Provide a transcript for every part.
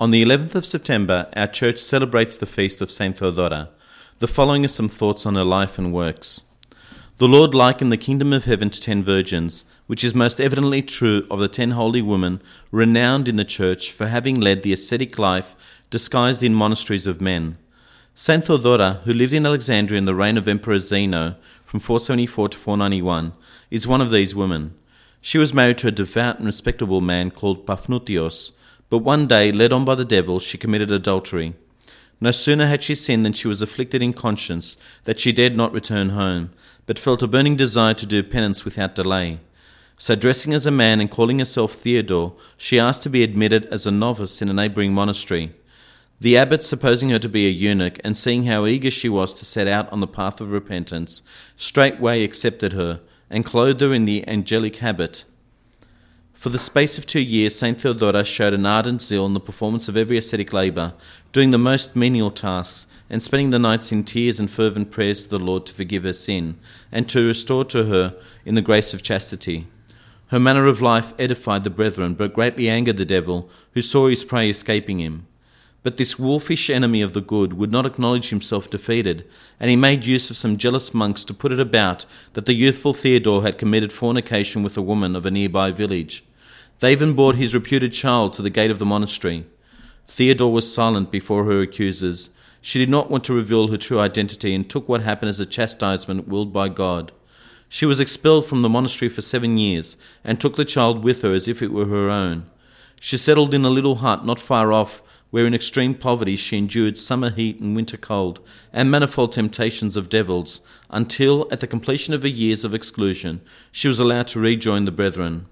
On the 11th of September, our church celebrates the feast of Saint Theodora. The following are some thoughts on her life and works. The Lord likened the kingdom of heaven to ten virgins, which is most evidently true of the ten holy women renowned in the church for having led the ascetic life disguised in monasteries of men. Saint Theodora, who lived in Alexandria in the reign of Emperor Zeno from 474 to 491, is one of these women. She was married to a devout and respectable man called Paphnutios, but one day, led on by the devil, she committed adultery. No sooner had she sinned than she was afflicted in conscience that she dared not return home, but felt a burning desire to do penance without delay. So, dressing as a man and calling herself Theodore, she asked to be admitted as a novice in a neighbouring monastery. The abbot, supposing her to be a eunuch, and seeing how eager she was to set out on the path of repentance, straightway accepted her, and clothed her in the angelic habit. For the space of two years, Saint Theodora showed an ardent zeal in the performance of every ascetic labour, doing the most menial tasks, and spending the nights in tears and fervent prayers to the Lord to forgive her sin, and to restore to her in the grace of chastity. Her manner of life edified the brethren, but greatly angered the devil, who saw his prey escaping him. But this wolfish enemy of the good would not acknowledge himself defeated, and he made use of some jealous monks to put it about that the youthful Theodore had committed fornication with a woman of a nearby village. They even brought his reputed child to the gate of the monastery. Theodore was silent before her accusers. She did not want to reveal her true identity and took what happened as a chastisement willed by God. She was expelled from the monastery for seven years and took the child with her as if it were her own. She settled in a little hut not far off where in extreme poverty she endured summer heat and winter cold, and manifold temptations of devils, until, at the completion of her years of exclusion, she was allowed to rejoin the brethren.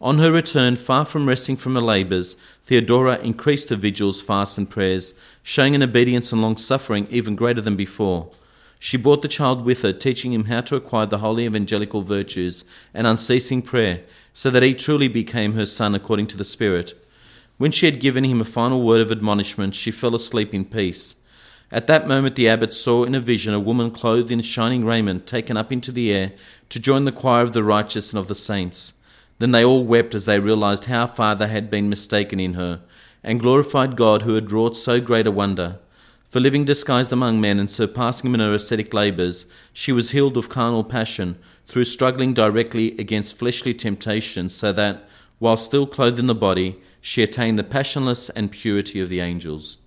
On her return, far from resting from her labours, Theodora increased her vigils, fasts, and prayers, showing an obedience and long suffering even greater than before. She brought the child with her, teaching him how to acquire the holy evangelical virtues and unceasing prayer, so that he truly became her son according to the Spirit. When she had given him a final word of admonishment, she fell asleep in peace. At that moment, the abbot saw in a vision a woman clothed in shining raiment taken up into the air to join the choir of the righteous and of the saints. Then they all wept as they realized how far they had been mistaken in her, and glorified God who had wrought so great a wonder. For living disguised among men and surpassing them in her ascetic labours, she was healed of carnal passion through struggling directly against fleshly temptations, so that, while still clothed in the body, she attained the passionless and purity of the angels.